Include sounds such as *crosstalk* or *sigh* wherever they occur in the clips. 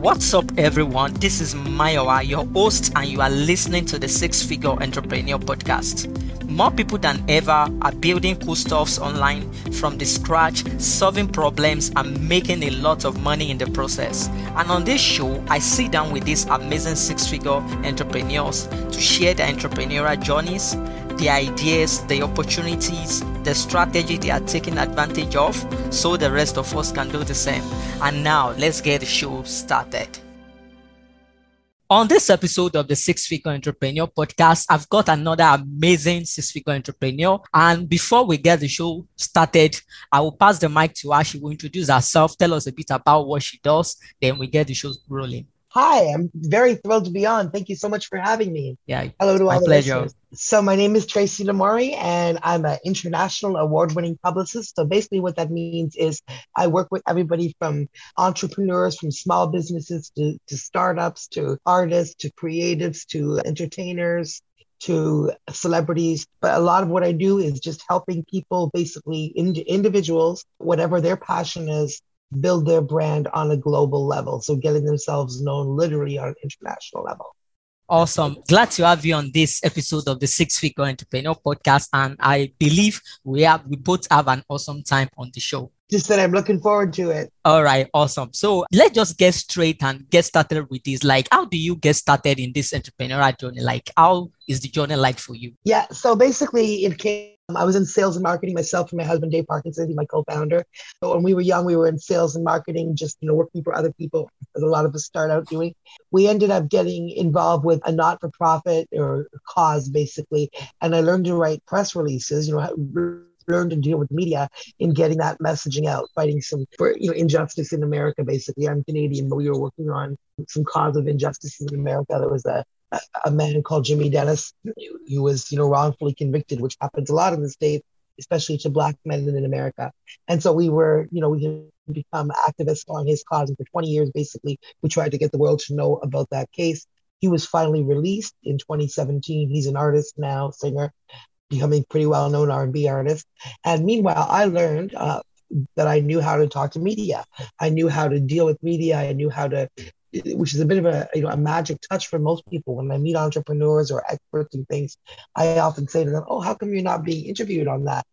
What's up, everyone? This is Mayowa, your host, and you are listening to the Six Figure Entrepreneur Podcast. More people than ever are building cool stuffs online from the scratch, solving problems, and making a lot of money in the process. And on this show, I sit down with these amazing six figure entrepreneurs to share their entrepreneurial journeys, the ideas, the opportunities, the strategy they are taking advantage of, so the rest of us can do the same. And now, let's get the show started. On this episode of the Six Figure Entrepreneur podcast, I've got another amazing six figure entrepreneur. And before we get the show started, I will pass the mic to her. She will introduce herself, tell us a bit about what she does, then we get the show rolling. Hi, I'm very thrilled to be on. Thank you so much for having me. Yeah, hello to my all pleasure. Listeners. So my name is Tracy Lamourie, and I'm an international award-winning publicist. So basically, what that means is I work with everybody from entrepreneurs, from small businesses to, to startups, to artists, to creatives, to entertainers, to celebrities. But a lot of what I do is just helping people, basically ind- individuals, whatever their passion is, build their brand on a global level. So getting themselves known literally on an international level. Awesome. Glad to have you on this episode of the Six Figure Entrepreneur Podcast. And I believe we have we both have an awesome time on the show. Just that I'm looking forward to it. All right, awesome. So let's just get straight and get started with this. Like, how do you get started in this entrepreneurial journey? Like, how is the journey like for you? Yeah. So basically, it came I was in sales and marketing myself and my husband, Dave Parkinson, he's my co-founder. But when we were young, we were in sales and marketing, just, you know, working for other people, as a lot of us start out doing. We ended up getting involved with a not-for-profit or cause, basically. And I learned to write press releases, you know, learned to deal with media in getting that messaging out, fighting some for you know injustice in America. Basically, I'm Canadian, but we were working on some cause of injustice in America. There was a a man called Jimmy Dennis, who was, you know, wrongfully convicted, which happens a lot in the state, especially to black men in America. And so we were, you know, we become activists on his cause. And for 20 years, basically, we tried to get the world to know about that case. He was finally released in 2017. He's an artist now, singer, becoming pretty well-known R&B artist. And meanwhile, I learned uh, that I knew how to talk to media. I knew how to deal with media. I knew how to which is a bit of a you know a magic touch for most people. When I meet entrepreneurs or experts in things, I often say to them, "Oh, how come you're not being interviewed on that?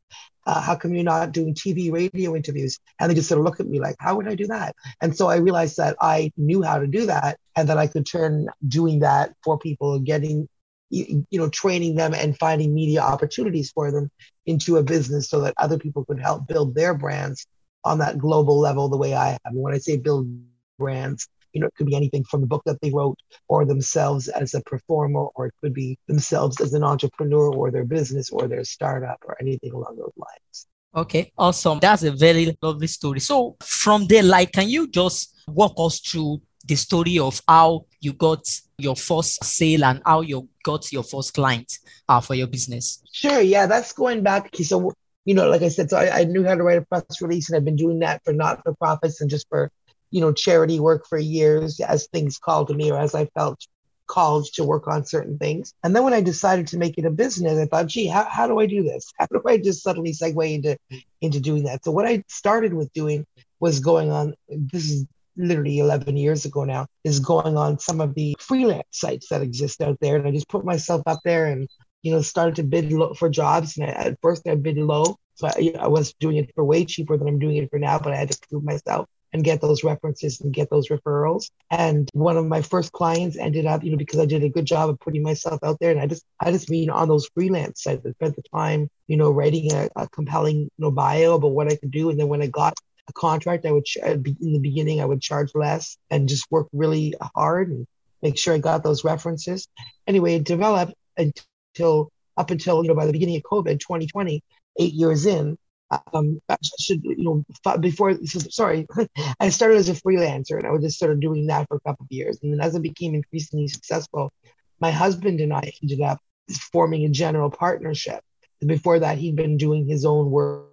Uh, how come you're not doing TV, radio interviews?" And they just sort of look at me like, "How would I do that?" And so I realized that I knew how to do that, and that I could turn doing that for people, getting you, you know training them and finding media opportunities for them into a business so that other people could help build their brands on that global level the way I have. And when I say build brands, you know, it could be anything from the book that they wrote or themselves as a performer, or it could be themselves as an entrepreneur or their business or their startup or anything along those lines. Okay, awesome. That's a very lovely story. So from there, like, can you just walk us through the story of how you got your first sale and how you got your first client uh, for your business? Sure. Yeah, that's going back. So, you know, like I said, so I, I knew how to write a press release and I've been doing that for not for profits and just for you know, charity work for years as things called to me or as I felt called to work on certain things. And then when I decided to make it a business, I thought, gee, how, how do I do this? *laughs* How do I just suddenly segue into into doing that? So what I started with doing was going on this is literally 11 years ago now is going on some of the freelance sites that exist out there. And i just put myself up there and you know started to bid low for jobs. And I, at first i bid low so I, I was doing it for way cheaper than i'm doing it for now but i had to prove myself and get those references and get those referrals. And one of my first clients ended up, you know, because I did a good job of putting myself out there, and I just, I just mean on those freelance sites, I spent the time, you know, writing a, a compelling, you know, bio about what I could do, and then when I got a contract, I would in the beginning I would charge less and just work really hard and make sure I got those references. Anyway, it developed until up until you know by the beginning of COVID, 2020, eight years in, um, I should, you know, before, sorry, *laughs* I started as a freelancer and I was just sort of doing that for a couple of years. And then as I became increasingly successful, my husband and I ended up forming a general partnership. Before that, he'd been doing his own work,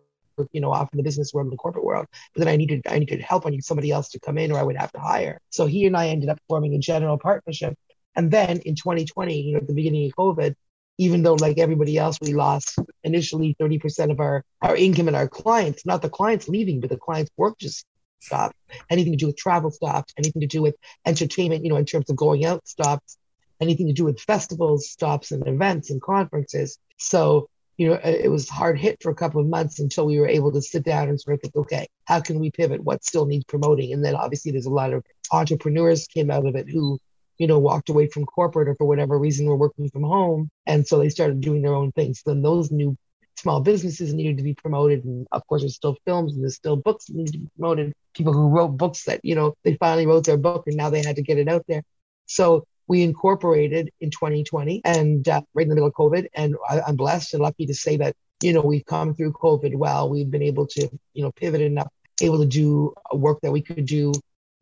you know, off in the business world, in the corporate world. But then I needed, I needed help. I needed somebody else to come in or I would have to hire. So he and I ended up forming a general partnership. And then in 2020, you know, at the beginning of COVID, even though like everybody else we lost initially 30% of our our income and our clients not the clients leaving but the clients work just stopped. Anything to do with travel stopped. Anything to do with entertainment, you know, in terms of going out stopped. Anything to do with festivals stops and events and conferences. So you know, it was hard hit for a couple of months until we were able to sit down and sort of think, okay, how can we pivot? What still needs promoting? And then obviously there's a lot of entrepreneurs came out of it who, you know, walked away from corporate or for whatever reason were working from home. And so they started doing their own things. Then those new small businesses needed to be promoted. And of course, there's still films and there's still books that need to be promoted. People who wrote books that, you know, they finally wrote their book and now they had to get it out there. So we incorporated in 2020 and uh, right in the middle of COVID. And I, am blessed and lucky to say that, you know, we've come through COVID well. We've been able to, you know, pivot enough, able to do work that we could do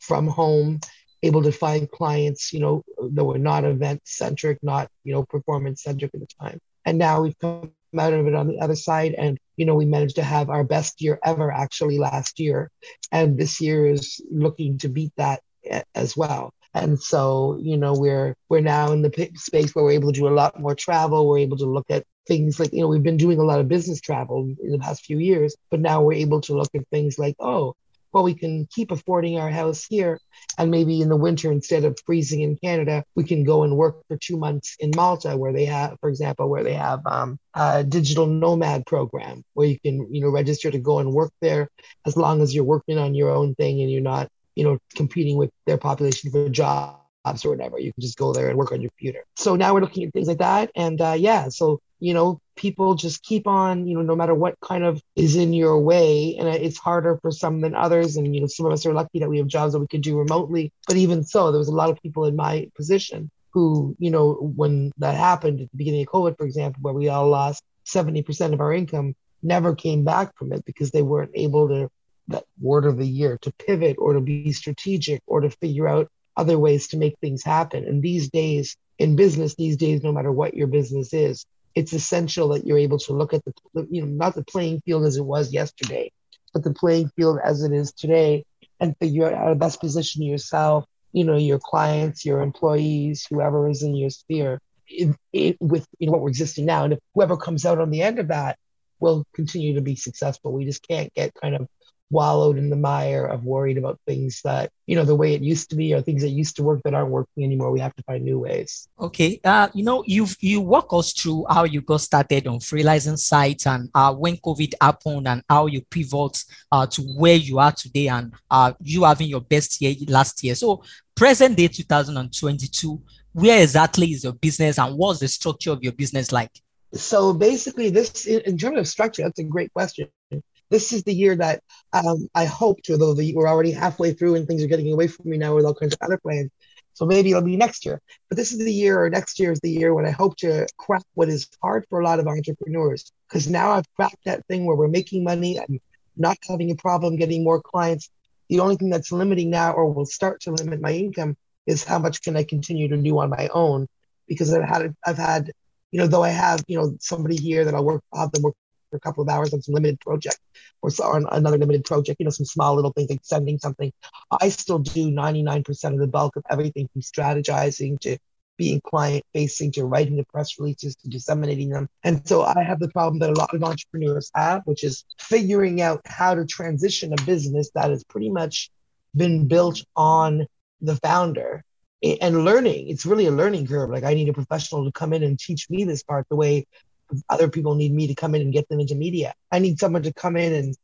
from home, able to find clients, you know, that were not event centric, not, you know, performance centric at the time. And now we've come out of it on the other side. And, you know, we managed to have our best year ever actually last year. And this year is looking to beat that as well. And so, you know, we're we're now in the space where we're able to do a lot more travel. We're able to look at things like, you know, we've been doing a lot of business travel in the past few years, but now we're able to look at things like, oh, well, we can keep affording our house here. And maybe in the winter, instead of freezing in Canada, we can go and work for two months in Malta, where they have, for example, where they have um, a digital nomad program where you can, you know, register to go and work there as long as you're working on your own thing and you're not you know, competing with their population for jobs or whatever. You can just go there and work on your computer. So now we're looking at things like that. And uh, yeah, so, you know, people just keep on, you know, no matter what kind of is in your way. And it's harder for some than others. And, you know, some of us are lucky that we have jobs that we can do remotely. But even so, there was a lot of people in my position who, you know, when that happened at the beginning of COVID, for example, where we all lost 70% of our income, never came back from it because they weren't able to that word of the year to pivot or to be strategic or to figure out other ways to make things happen. And these days, in business, these days, no matter what your business is, it's essential that you're able to look at the, you know, not the playing field as it was yesterday, but the playing field as it is today and figure out how to best position yourself, you know, your clients, your employees, whoever is in your sphere it, it, with you know, what we're existing now. And if whoever comes out on the end of that will continue to be successful. We just can't get kind of wallowed in the mire of worried about things that you know the way it used to be or things that used to work that aren't working anymore. We have to find new ways. Okay. Uh you know you've you walk us through how you got started on freelancing sites and uh when covid happened and how you pivot uh to where you are today and uh you having your best year last year. So present day 2022 where exactly is your business and what's the structure of your business like? So basically this in terms of structure that's a great question this is the year that um, I hope to, though the, we're already halfway through and things are getting away from me now with all kinds of other plans. So maybe it'll be next year. But this is the year, or next year is the year when I hope to crack what is hard for a lot of entrepreneurs. Because now I've cracked that thing where we're making money and not having a problem getting more clients. The only thing that's limiting now, or will start to limit my income, is how much can I continue to do on my own? Because I've had, I've had, you know, though I have, you know, somebody here that I'll work, I'll have them work for a couple of hours on some limited project or on another limited project, you know, some small little things like sending something. I still do 99% of the bulk of everything from strategizing to being client facing to writing the press releases to disseminating them. And so I have the problem that a lot of entrepreneurs have, which is figuring out how to transition a business that has pretty much been built on the founder and learning. It's really a learning curve. Like I need a professional to come in and teach me this part the way other people need me to come in and get them into media. I need someone to come in and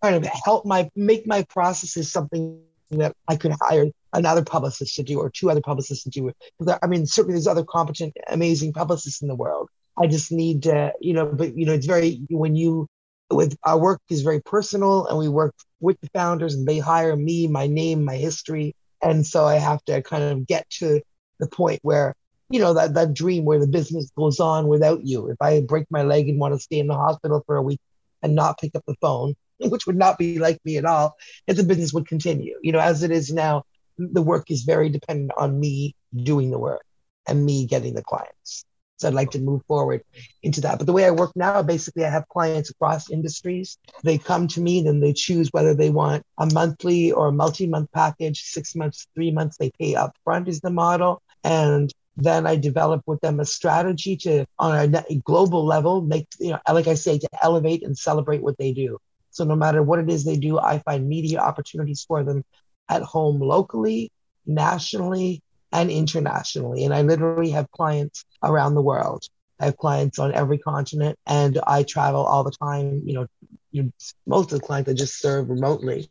kind of help my make my processes something that I could hire another publicist to do or two other publicists to do. I mean, certainly there's other competent, amazing publicists in the world. I just need to, you know, but you know, it's very when you with our work is very personal and we work with the founders and they hire me, my name, my history. And so I have to kind of get to the point where you know that that dream where the business goes on without you. If I break my leg and want to stay in the hospital for a week and not pick up the phone, *laughs* which would not be like me at all, if the business would continue. You know, as it is now, the work is very dependent on me doing the work and me getting the clients. So I'd like to move forward into that. But the way I work now, basically, I have clients across industries. They come to me, then they choose whether they want a monthly or a multi-month package, six months, three months. They pay upfront is the model, and then I develop with them a strategy to, on a global level, make, you know, like I say, to elevate and celebrate what they do. So no matter what it is they do, I find media opportunities for them at home locally, nationally, and internationally. And I literally have clients around the world. I have clients on every continent and I travel all the time. You know, most of the clients I just serve remotely.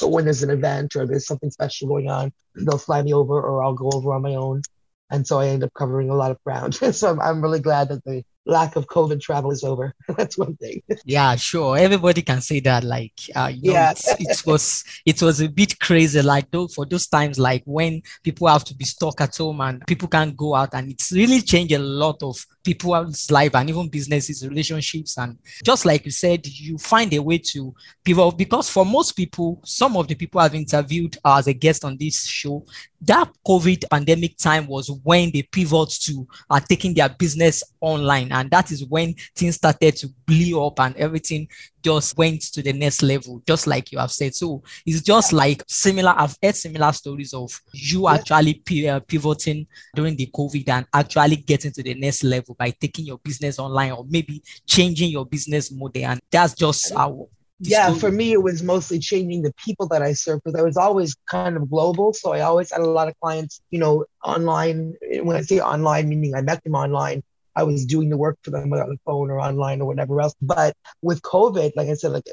But when there's an event or there's something special going on, they'll fly me over or I'll go over on my own. And so I end up covering a lot of ground. *laughs* so I'm, I'm really glad that the lack of COVID travel is over. *laughs* That's one thing. Yeah, sure. Everybody can say that. Like, uh, you know, yeah, it was it was a bit crazy. Like, though, for those times, like when people have to be stuck at home and people can't go out, and it's really changed a lot of people's life and even businesses, relationships, and just like you said, you find a way to pivot because for most people, some of the people I've interviewed as a guest on this show, that COVID pandemic time was when they pivot to uh, taking their business online and that is when things started to blow up and everything just went to the next level, just like you have said. So it's just like similar. I've heard similar stories of you actually uh, pivoting during the COVID and actually getting to the next level by taking your business online or maybe changing your business model. And that's just how yeah for me it was mostly changing the people that i served because i was always kind of global so i always had a lot of clients you know online when i say online meaning i met them online I was doing the work for them on the phone or online or whatever else. But with COVID, like I said, like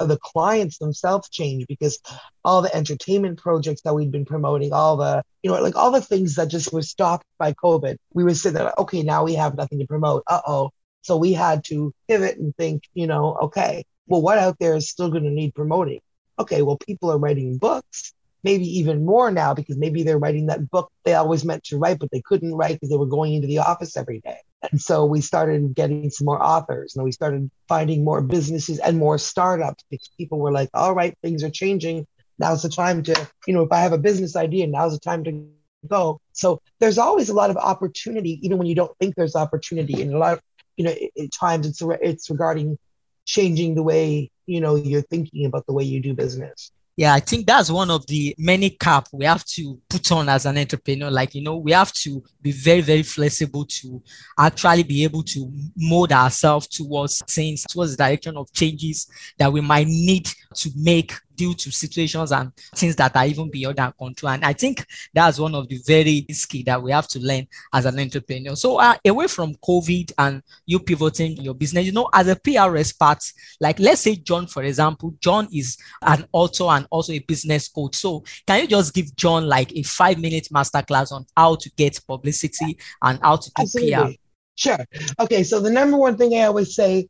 uh, the clients themselves changed because all the entertainment projects that we'd been promoting, all the, you know, like all the things that just were stopped by COVID, we were sitting there, like, okay, now we have nothing to promote. Uh oh. So we had to pivot and think, you know, okay, well, what out there is still going to need promoting? Okay, well, people are writing books maybe even more now because maybe they're writing that book they always meant to write, but they couldn't write because they were going into the office every day. And so we started getting some more authors and we started finding more businesses and more startups because people were like, all right, things are changing. Now's the time to, you know, if I have a business idea, now's the time to go. So there's always a lot of opportunity, even when you don't think there's opportunity. And a lot of, you know, at times it's, it's regarding changing the way, you know, you're thinking about the way you do business yeah i think that's one of the many cap we have to put on as an entrepreneur. Like you know we have to be very very flexible to actually be able to mold ourselves towards things towards the direction of changes that we might need to make due to situations and things that are even beyond our control. And I think that's one of the very skill that we have to learn as an entrepreneur. So uh, away from COVID and you pivoting your business, you know, as a PR expert, like let's say John, for example, John is an author and also a business coach. So can you just give John like a five minute masterclass on how to get publicity and how to do Absolutely. PR? Sure. Okay. So the number one thing I always say,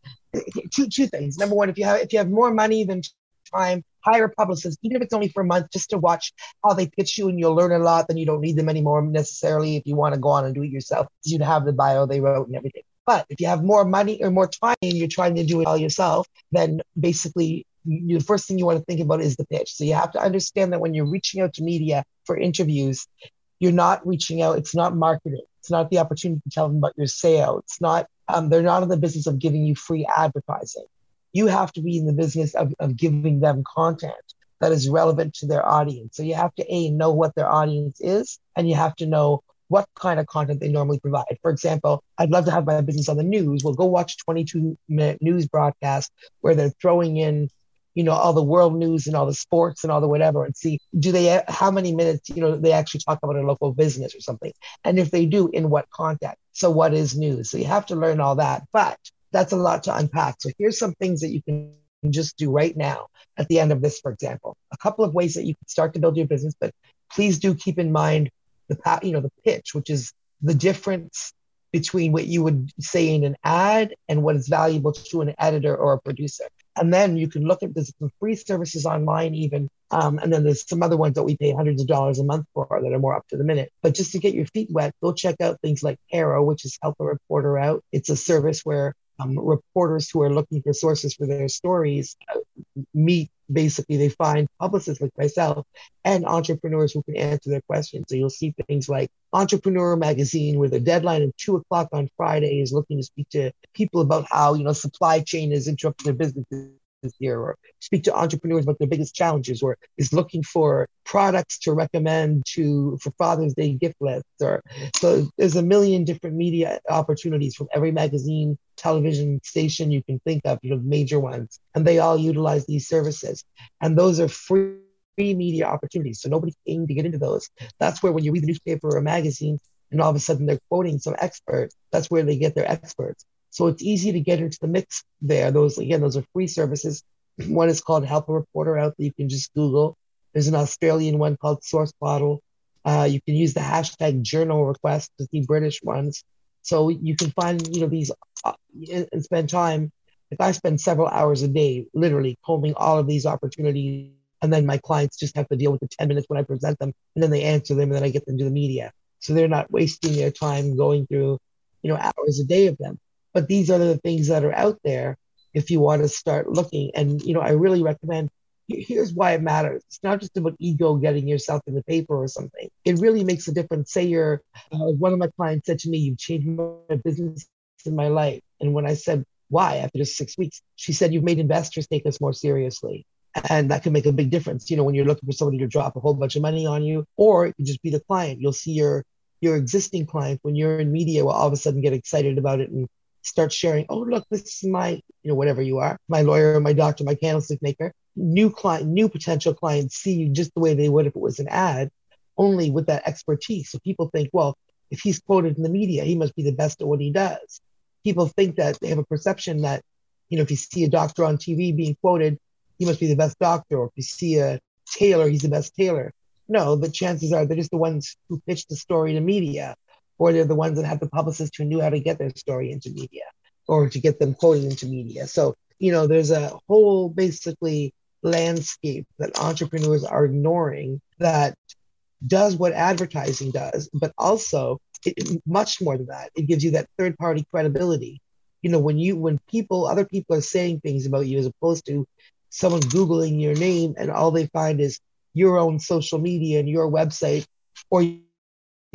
two two things. Number one, if you have if you have more money than time, hire a publicist, even if it's only for a month, just to watch how they pitch you and you'll learn a lot. Then you don't need them anymore necessarily if you want to go on and do it yourself. You'd have the bio they wrote and everything. But if you have more money or more time and you're trying to do it all yourself, then basically you, the first thing you want to think about is the pitch. So you have to understand that when you're reaching out to media for interviews, you're not reaching out. It's not marketing. It's not the opportunity to tell them about your sale. It's not. Um, they're not in the business of giving you free advertising you have to be in the business of, of giving them content that is relevant to their audience. So you have to a know what their audience is, and you have to know what kind of content they normally provide. For example, I'd love to have my business on the news. Well, go watch 22 minute news broadcast where they're throwing in, you know, all the world news and all the sports and all the whatever, and see do they how many minutes you know they actually talk about a local business or something, and if they do, in what context. So what is news? So you have to learn all that, but that's a lot to unpack. So here's some things that you can just do right now at the end of this, for example. A couple of ways that you can start to build your business, but please do keep in mind the you know the pitch, which is the difference between what you would say in an ad and what is valuable to an editor or a producer. And then you can look at there's some free services online even, um, and then there's some other ones that we pay hundreds of dollars a month for that are more up to the minute. But just to get your feet wet, go check out things like HARO, which is Help a Reporter Out. It's a service where um, reporters who are looking for sources for their stories meet basically they find publicists like myself and entrepreneurs who can answer their questions. So you'll see things like entrepreneur magazine where the deadline at two o'clock on friday is looking to speak to people about how you know supply chain has interrupted their businesses year or speak to entrepreneurs about their biggest challenges or is looking for products to recommend to for father's day gift lists or so there's a million different media opportunities from every magazine television station you can think of you know major ones and they all utilize these services. And those are free media opportunities so nobody's paying to get into those. That's where when you read the newspaper or a magazine and all of a sudden they're quoting some expert that's where they get their experts so it's easy to get into the mix there. Those again, those are free services. *clears throat* One is called Help a Reporter Out that you can just Google. There's an Australian one called Source Bottle. Uh, you can use the hashtag journo request to see British ones. So you can find you know these uh, and spend time. Like I spend several hours a day, literally combing all of these opportunities, and then my clients just have to deal with the 10 minutes when I present them, and then they answer them, and then I get them to the media. So they're not wasting their time going through, you know, hours a day of them. But these are the things that are out there if you want to start looking. And, you know, I really recommend here's why it matters. It's not just about ego getting yourself in the paper or something. It really makes a difference. Say you're, uh, one of my clients said to me, You've changed my business in my life. And when I said, Why, after just six weeks, she said, You've made investors take us more seriously. And that can make a big difference, you know, when you're looking for somebody to drop a whole bunch of money on you, or can just be the client. You'll see your your existing client when you're in media will all of a sudden get excited about it and start sharing, oh, look, this is my, you know, whatever you are, my lawyer, my doctor, my candlestick maker. New client, new potential clients see you just the way they would if it was an ad, only with that expertise. So people think, well, if he's quoted in the media, he must be the best at what he does. People think that they have a perception that, you know, if you see a doctor on TV being quoted, he must be the best doctor. Or if you see a tailor, he's the best tailor. No, the chances are they're just the ones who pitch the story to media or they're the ones that have the publicist who knew how to get their story into media or to get them quoted into media. So, you know, there's a whole basically landscape that entrepreneurs are ignoring that does what advertising does, but also it, much more than that. It gives you that third party credibility. You know, when you when people other people are saying things about you as opposed to someone googling your name and all they find is your own social media and your website or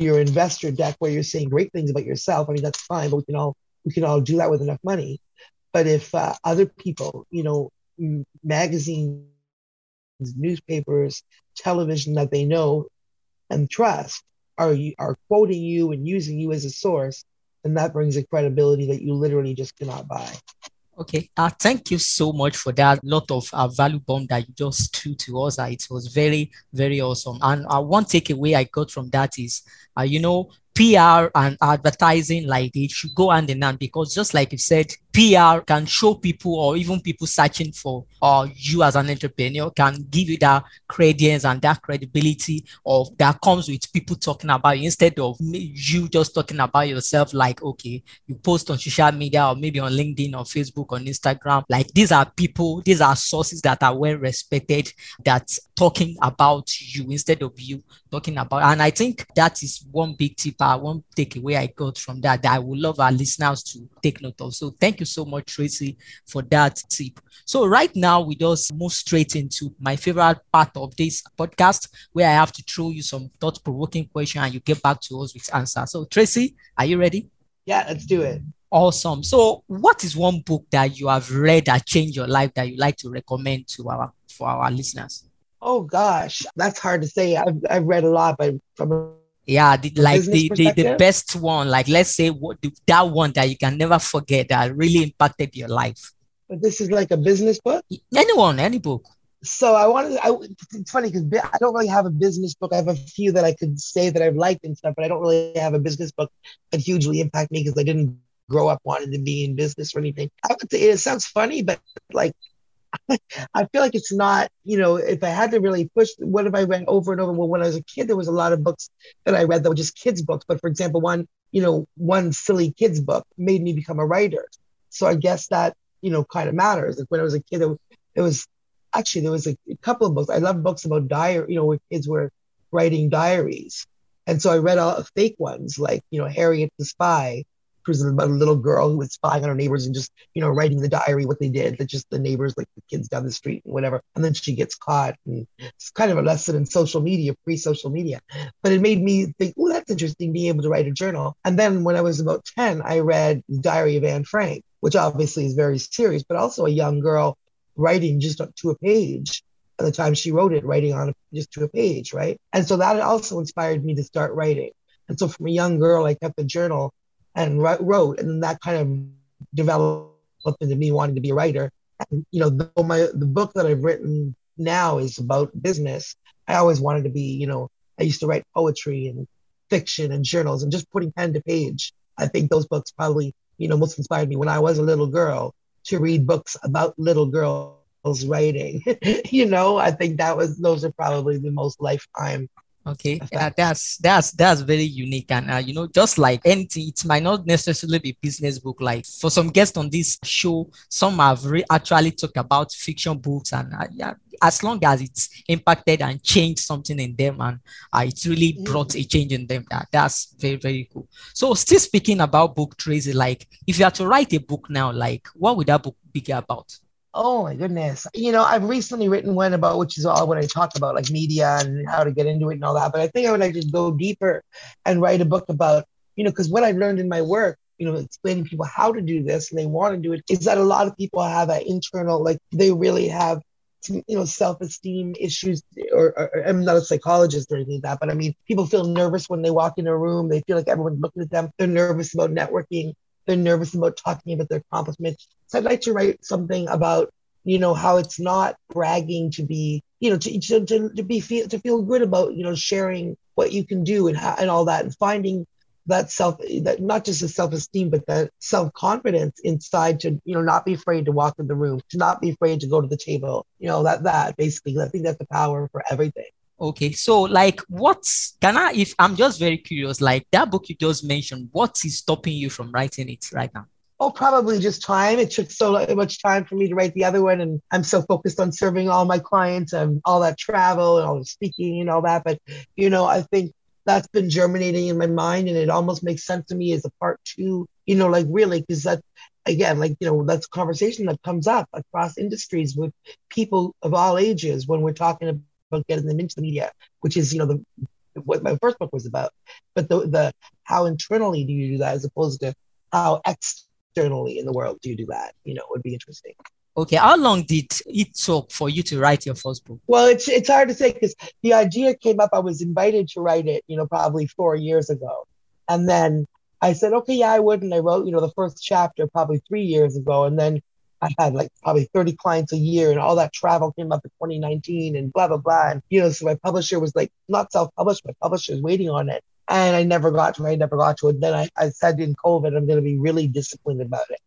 your investor deck where you're saying great things about yourself, I mean that's fine, but we can all we can all do that with enough money. But if uh, other people, you know, magazines, newspapers, television that they know and trust are are quoting you and using you as a source, then that brings a credibility that you literally just cannot buy. Okay. Uh, thank you so much for that lot of uh, value bomb that you just threw to us. Uh, it was very, very awesome. And uh, one takeaway I got from that is, uh, you know, PR and advertising, like they should go hand in hand because just like you said, PR can show people or even people searching for uh, you as an entrepreneur can give you that credence and that credibility of that comes with people talking about you instead of you just talking about yourself like okay you post on social media or maybe on linkedin or facebook on instagram. Like these are people these are sources that are well respected that talking about you instead of you talking about. And i think that is one big tip uh, one takeaway i got from that that i would love our listeners to take note of so thank you so much, Tracy, for that tip. So, right now, we just move straight into my favorite part of this podcast where I have to throw you some thought provoking question and you get back to us with answer. So, Tracy, are you ready? Yeah, let's do it. Awesome. So, what is one book that you have read that changed your life that you like to recommend to our for our listeners? Oh gosh, that's hard to say. I've I've read a lot, but from yeah the, like the, the the best one like let's say what the, that one that you can never forget that really impacted your life. But this is like a business book? Anyone any book. So i wanted I, it's funny because i don't really have a business book. I have a few that i could say that i've liked and stuff but i don't really have a business book that hugely impact me because i didn't grow up wanting to be in business or anything. I would say it sounds funny but like *laughs* I feel like it's not, you know, if I had to really push, what if I read over and over? Well, when I was a kid, there was a lot of books that I read that were just kids' books. But for example, one, you know, one silly kids' book made me become a writer. So I guess that, you know, kind of matters. Like when I was a kid, it, it was actually, there was a, a couple of books. I love books about diary, you know, where kids were writing diaries. And so I read all fake ones like, you know, Harriet the Spy was about a little girl who was spying on her neighbors and just, you know, writing the diary what they did, that just the neighbors, like the kids down the street and whatever. And then she gets caught. And it's kind of a lesson in social media, pre-social media. But it made me think, oh, that's interesting, being able to write a journal. And then when I was about 10, I read the Diary of Anne Frank, which obviously is very serious, but also a young girl writing just to a page at the time she wrote it, writing on just to a page, right? And so that also inspired me to start writing. And so from a young girl, I kept a journal and wrote, and that kind of developed into me wanting to be a writer. And you know, though my the book that I've written now is about business, I always wanted to be, you know, I used to write poetry and fiction and journals and just putting pen to page. I think those books probably, you know, most inspired me when I was a little girl to read books about little girls writing. *laughs* you know, I think that was those are probably the most lifetime okay uh, that's that's that's very unique and uh, you know just like anything it might not necessarily be business book. Like for some guests on this show some have re- actually talked about fiction books and uh, yeah as long as it's impacted and changed something in them and uh, it really mm. brought a change in them that that's very very cool. So still speaking about book tracy like if you had to write a book now like what would that book be about Oh my goodness. You know, I've recently written one about which is all what I talk about, like media and how to get into it and all that. But I think I would like to go deeper and write a book about, you know, because what I've learned in my work, you know, explaining people how to do this and they want to do it, is that a lot of people have an internal, like they really have you know self-esteem issues or, or, i'm not a psychologist or anything like that but i mean people feel nervous when they walk in a room they feel like everyone's looking at them they're nervous about networking they're nervous about talking about their accomplishments. So I'd like to write something about, you know, how it's not bragging to be, you know, to, to, to, to be feel to feel good about, you know, sharing what you can do and how, and all that and finding that self that not just the self-esteem but that self-confidence inside to you know not be afraid to walk in the room to not be afraid to go to the table you know that that basically i think that's the power for everything Okay, so like, what's can I? If I'm just very curious, like that book you just mentioned, what is stopping you from writing it right now? Oh, probably just time. It took so much time for me to write the other one, and I'm so focused on serving all my clients and all that travel and all the speaking and all that. But you know, I think that's been germinating in my mind, and it almost makes sense to me as a part two. You know, like really, because that again, like you know, that's a conversation that comes up across industries with people of all ages when we're talking about getting them into the media, which is you know the what my first book was about. But the the how internally do you do that as opposed to how externally in the world do you do that? You know, would be interesting. Okay, how long did it took for you to write your first book? Well, it's it's hard to say because the idea came up. I was invited to write it, you know, probably four years ago, and then I said, okay, yeah, I would, and I wrote, you know, the first chapter probably three years ago, and then I had like probably 30 clients a year and all that travel came up in 2019 and blah, blah, blah. And, you know, so my publisher was like, not self published, my publisher was waiting on it. And I never got to it. I never got to it. Then I, I said in COVID, I'm going to be really disciplined about it.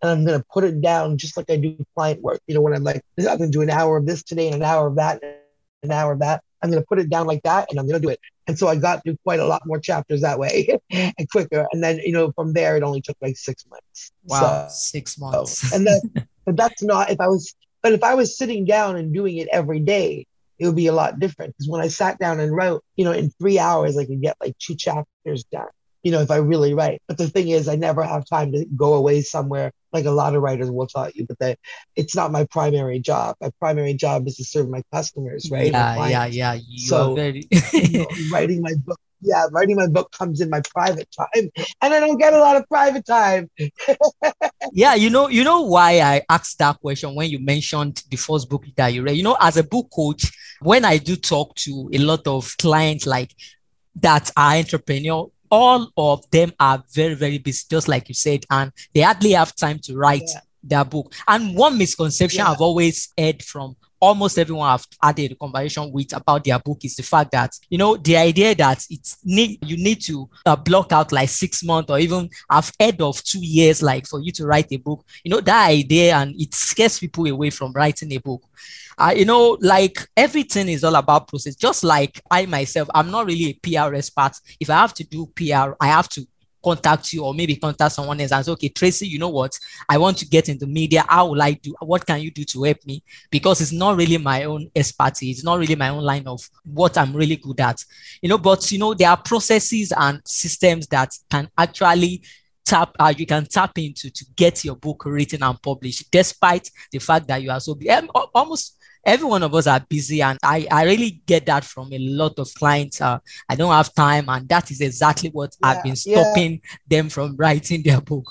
And I'm going to put it down just like I do client work. You know, when I'm like, I'm going to do an hour of this today and an hour of that, and an hour of that. I'm going to put it down like that and I'm going to do it. And so I got through quite a lot more chapters that way *laughs* and quicker. And then, you know, from there, it only took like six months. Wow. So, six months. So, and that, *laughs* but that's not if I was, but if I was sitting down and doing it every day, it would be a lot different. Because when I sat down and wrote, you know, in three hours, I could get like two chapters done you know, if I really write. But the thing is, I never have time to go away somewhere like a lot of writers will tell you, but that it's not my primary job. My primary job is to serve my customers, right? Yeah, yeah, yeah. You so very... *laughs* you know, writing my book, yeah, writing my book comes in my private time, and I don't get a lot of private time. *laughs* yeah, you know, you know why I asked that question when you mentioned the first book that you read. You know, as a book coach, when I do talk to a lot of clients like that are entrepreneur all of them are very, very busy, just like you said, and they hardly have time to write yeah. their book. And one misconception yeah. I've always heard from almost everyone I've had a conversation with about their book is the fact that you know the idea that it's need you need to uh, block out like six months or even I've heard of two years like for you to write a book. You know that idea and it scares people away from writing a book. Uh, you know, like everything is all about process. Just like I myself, I'm not really a PR expert. If I have to do PR, I have to contact you or maybe contact someone else and say, okay, Tracy, you know what? I want to get into media. How will I do? What can you do to help me? Because it's not really my own expertise. It's not really my own line of what I'm really good at. You know, but you know, there are processes and systems that can actually tap uh, you can tap into to get your book written and published despite the fact that you are so almost every one of us are busy and I, I really get that from a lot of clients uh, i don't have time and that is exactly what yeah, i've been stopping yeah. them from writing their book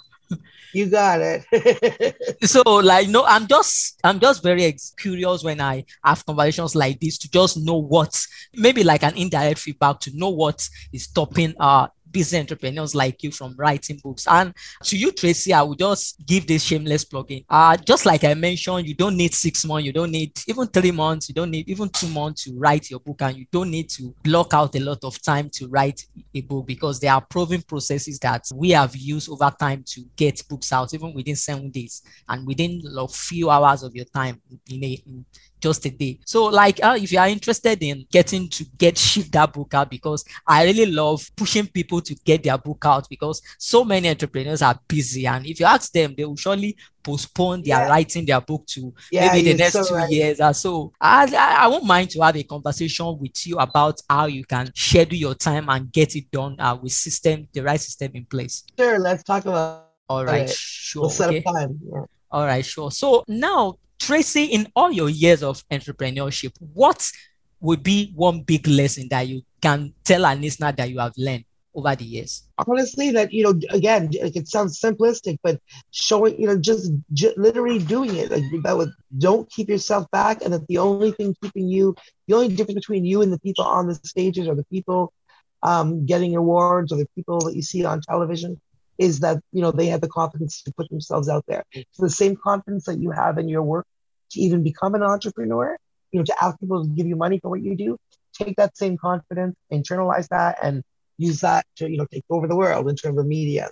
You got it. *laughs* so like no i'm just i'm just very ex- curious when i have conversations like this to just know what maybe like an indirect feedback to know what is stopping uh business entrepreneurs like you from writing books. And to you, Tracy, I will just give this shameless plugin. Uh, just like I mentioned, you don't need six months, you don't need even three months, you don't need even two months to write your book, and you don't need to block out a lot of time to write a book because there are proven processes that we have used over time to get books out, even within seven days and within a few hours of your time in a just a day. So, like, uh, if you are interested in getting to get ship that book out, because I really love pushing people to get their book out because so many entrepreneurs are busy, and if you ask them, they will surely postpone their yeah. writing their book to yeah, maybe the next so two right. years or so. I, I, I won't mind to have a conversation with you about how you can schedule your time and get it done uh, with system, the right system in place. Sure, let's talk about. All right, it. sure. We'll set okay. up time. Yeah. All right, sure. So now Tracy, in all your years of entrepreneurship, what would be one big lesson that you can tell a listener that you have learned over the years? Honestly, that you know, again, it sounds simplistic, but showing, you know, just j- literally doing it. Like that don't keep yourself back, and that the only thing keeping you, the only difference between you and the people on the stages or the people um, getting awards or the people that you see on television is that you know they have the confidence to put themselves out there. So the same confidence that you have in your work to even become an entrepreneur, you know, to ask people to give you money for what you do, take that same confidence, internalize that, and use that to you know take over the world in terms of media.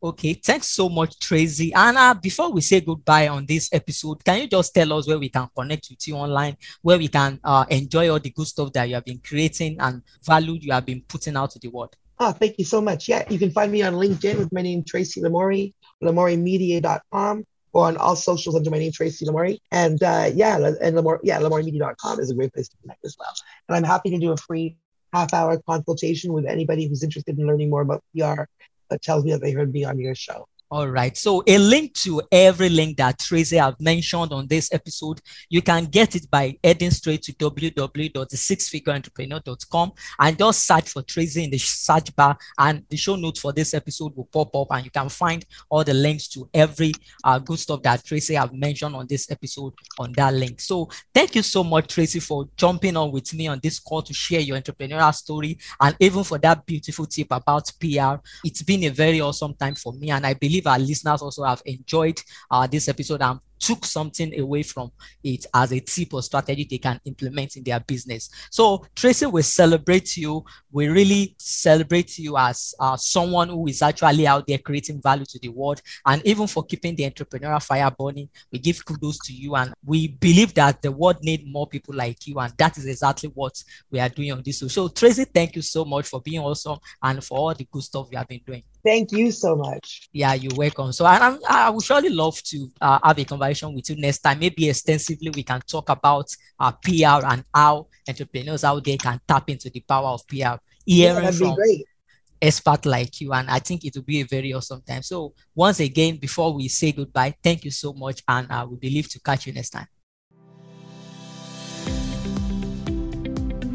Okay, thanks so much, Tracy. Anna, before we say goodbye on this episode, can you just tell us where we can connect with you online, where we can uh, enjoy all the good stuff that you have been creating and value you have been putting out to the world? Oh, thank you so much. Yeah, you can find me on LinkedIn with my name, Tracy Lamourie, lamouriemedia.com, or on all socials under my name, Tracy Lamourie. And uh, yeah, and Lamourie, yeah, lamouriemedia.com is a great place to connect as well. And I'm happy to do a free half hour consultation with anybody who's interested in learning more about PR that tells me that they heard me on your show. All right. So a link to every link that Tracy have mentioned on this episode, you can get it by heading straight to www.thesixfigureentrepreneur.com and just search for Tracy in the search bar and the show notes for this episode will pop up and you can find all the links to every uh, good stuff that Tracy have mentioned on this episode on that link. So thank you so much, Tracy, for jumping on with me on this call to share your entrepreneurial story and even for that beautiful tip about PR. It's been a very awesome time for me and I believe believe our listeners also have enjoyed uh, this episode. And took something away from it as a tip or strategy they can implement in their business. So, Tracy, we celebrate you. We really celebrate you as uh, someone who is actually out there creating value to the world and even for keeping the entrepreneurial fire burning. We give kudos to you and we believe that the world need more people like you. And that is exactly what we are doing on this show. So, Tracy, thank you so much for being awesome and for all the good stuff you have been doing. Thank you so much. Yeah, you're welcome. So I, I would surely love to uh, have a conversation with you next time. Maybe extensively we can talk about uh, PR and how entrepreneurs out there can tap into the power of PR. Hearing yeah, from great. expert like you, and I think it will be a very awesome time. So once again, before we say goodbye, thank you so much, and I uh, we believe to catch you next time.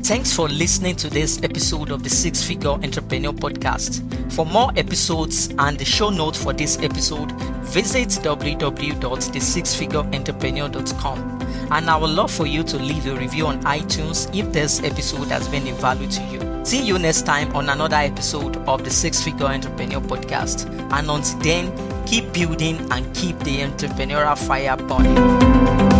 Thanks for listening to this episode of the Six Figure Entrepreneur Podcast. For more episodes and the show notes for this episode, visit www.thesixfigureentrepreneur.com. And I would love for you to leave a review on iTunes if this episode has been of value to you. See you next time on another episode of the Six Figure Entrepreneur Podcast. And until then, keep building and keep the entrepreneurial fire burning.